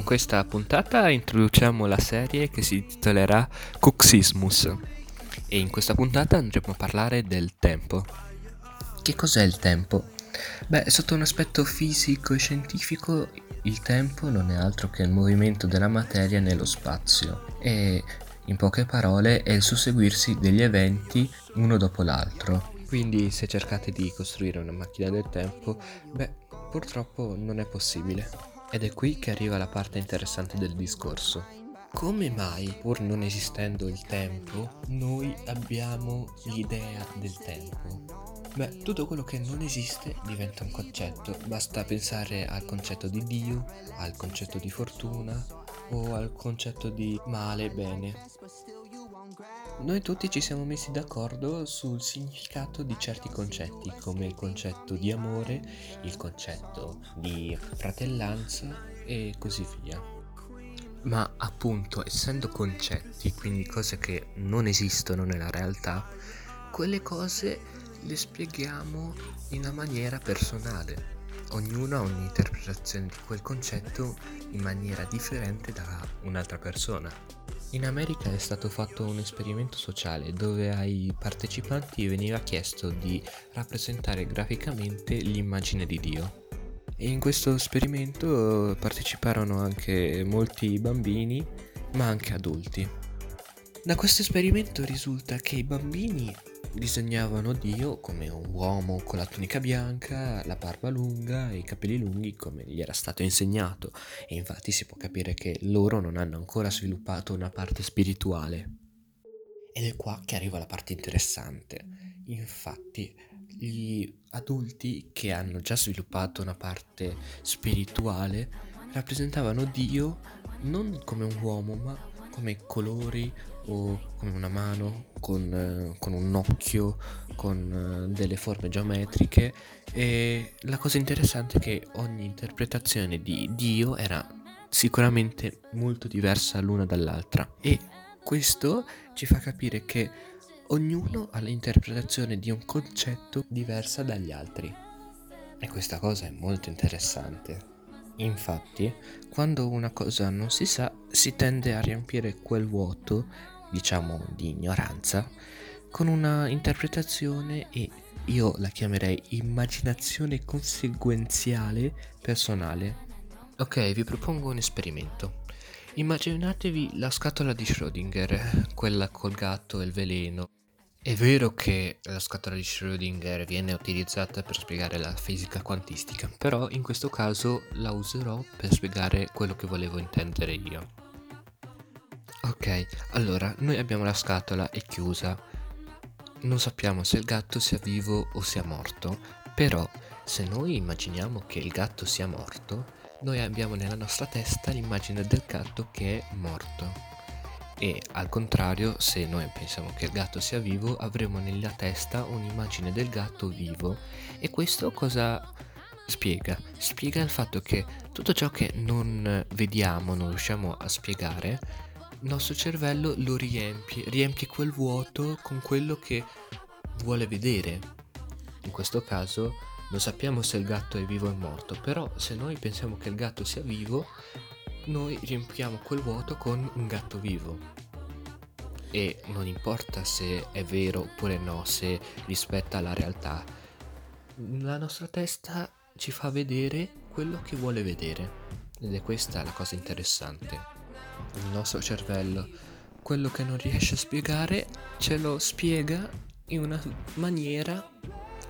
questa puntata introduciamo la serie che si titolerà Cuxismus e in questa puntata andremo a parlare del tempo. Che cos'è il tempo? Beh, sotto un aspetto fisico e scientifico, il tempo non è altro che il movimento della materia nello spazio e, in poche parole, è il susseguirsi degli eventi uno dopo l'altro. Quindi se cercate di costruire una macchina del tempo, beh, purtroppo non è possibile. Ed è qui che arriva la parte interessante del discorso. Come mai, pur non esistendo il tempo, noi abbiamo l'idea del tempo? Beh, tutto quello che non esiste diventa un concetto. Basta pensare al concetto di Dio, al concetto di fortuna o al concetto di male, bene. Noi tutti ci siamo messi d'accordo sul significato di certi concetti, come il concetto di amore, il concetto di fratellanza e così via. Ma appunto, essendo concetti, quindi cose che non esistono nella realtà, quelle cose le spieghiamo in una maniera personale. Ognuno ha un'interpretazione di quel concetto in maniera differente da un'altra persona. In America è stato fatto un esperimento sociale dove ai partecipanti veniva chiesto di rappresentare graficamente l'immagine di Dio. E in questo esperimento parteciparono anche molti bambini, ma anche adulti. Da questo esperimento risulta che i bambini disegnavano Dio come un uomo con la tunica bianca, la barba lunga e i capelli lunghi come gli era stato insegnato e infatti si può capire che loro non hanno ancora sviluppato una parte spirituale. Ed è qua che arriva la parte interessante. Infatti, gli adulti che hanno già sviluppato una parte spirituale rappresentavano Dio non come un uomo, ma come colori o come una mano, con, eh, con un occhio, con eh, delle forme geometriche. E la cosa interessante è che ogni interpretazione di Dio era sicuramente molto diversa l'una dall'altra. E questo ci fa capire che ognuno ha l'interpretazione di un concetto diversa dagli altri. E questa cosa è molto interessante. Infatti, quando una cosa non si sa, si tende a riempire quel vuoto, diciamo di ignoranza, con una interpretazione e io la chiamerei immaginazione conseguenziale personale. Ok, vi propongo un esperimento. Immaginatevi la scatola di Schrödinger, quella col gatto e il veleno. È vero che la scatola di Schrödinger viene utilizzata per spiegare la fisica quantistica, però in questo caso la userò per spiegare quello che volevo intendere io. Ok, allora noi abbiamo la scatola è chiusa. Non sappiamo se il gatto sia vivo o sia morto, però se noi immaginiamo che il gatto sia morto, noi abbiamo nella nostra testa l'immagine del gatto che è morto e al contrario se noi pensiamo che il gatto sia vivo avremo nella testa un'immagine del gatto vivo e questo cosa spiega? Spiega il fatto che tutto ciò che non vediamo, non riusciamo a spiegare, il nostro cervello lo riempie, riempie quel vuoto con quello che vuole vedere. In questo caso non sappiamo se il gatto è vivo o morto, però se noi pensiamo che il gatto sia vivo, noi riempiamo quel vuoto con un gatto vivo. E non importa se è vero oppure no, se rispetta la realtà, la nostra testa ci fa vedere quello che vuole vedere. Ed è questa la cosa interessante. Il nostro cervello, quello che non riesce a spiegare, ce lo spiega in una maniera,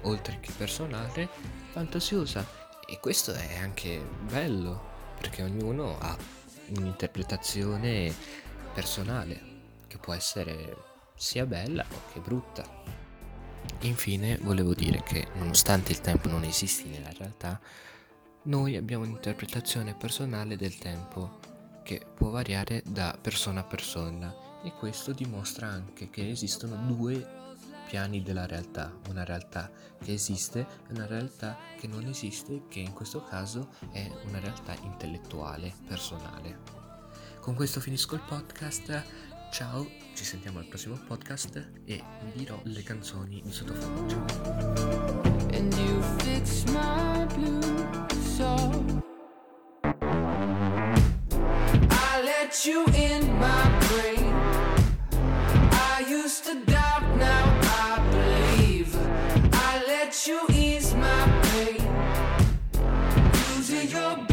oltre che personale, fantasiosa. E questo è anche bello perché ognuno ha un'interpretazione personale che può essere sia bella che brutta. Infine volevo dire che nonostante il tempo non esisti nella realtà, noi abbiamo un'interpretazione personale del tempo che può variare da persona a persona e questo dimostra anche che esistono due piani della realtà, una realtà che esiste e una realtà che non esiste, che in questo caso è una realtà intellettuale, personale. Con questo finisco il podcast, ciao, ci sentiamo al prossimo podcast e vi dirò le canzoni di sottofondo. Ciao. you in my brain. I used to you ease my pain. Losing your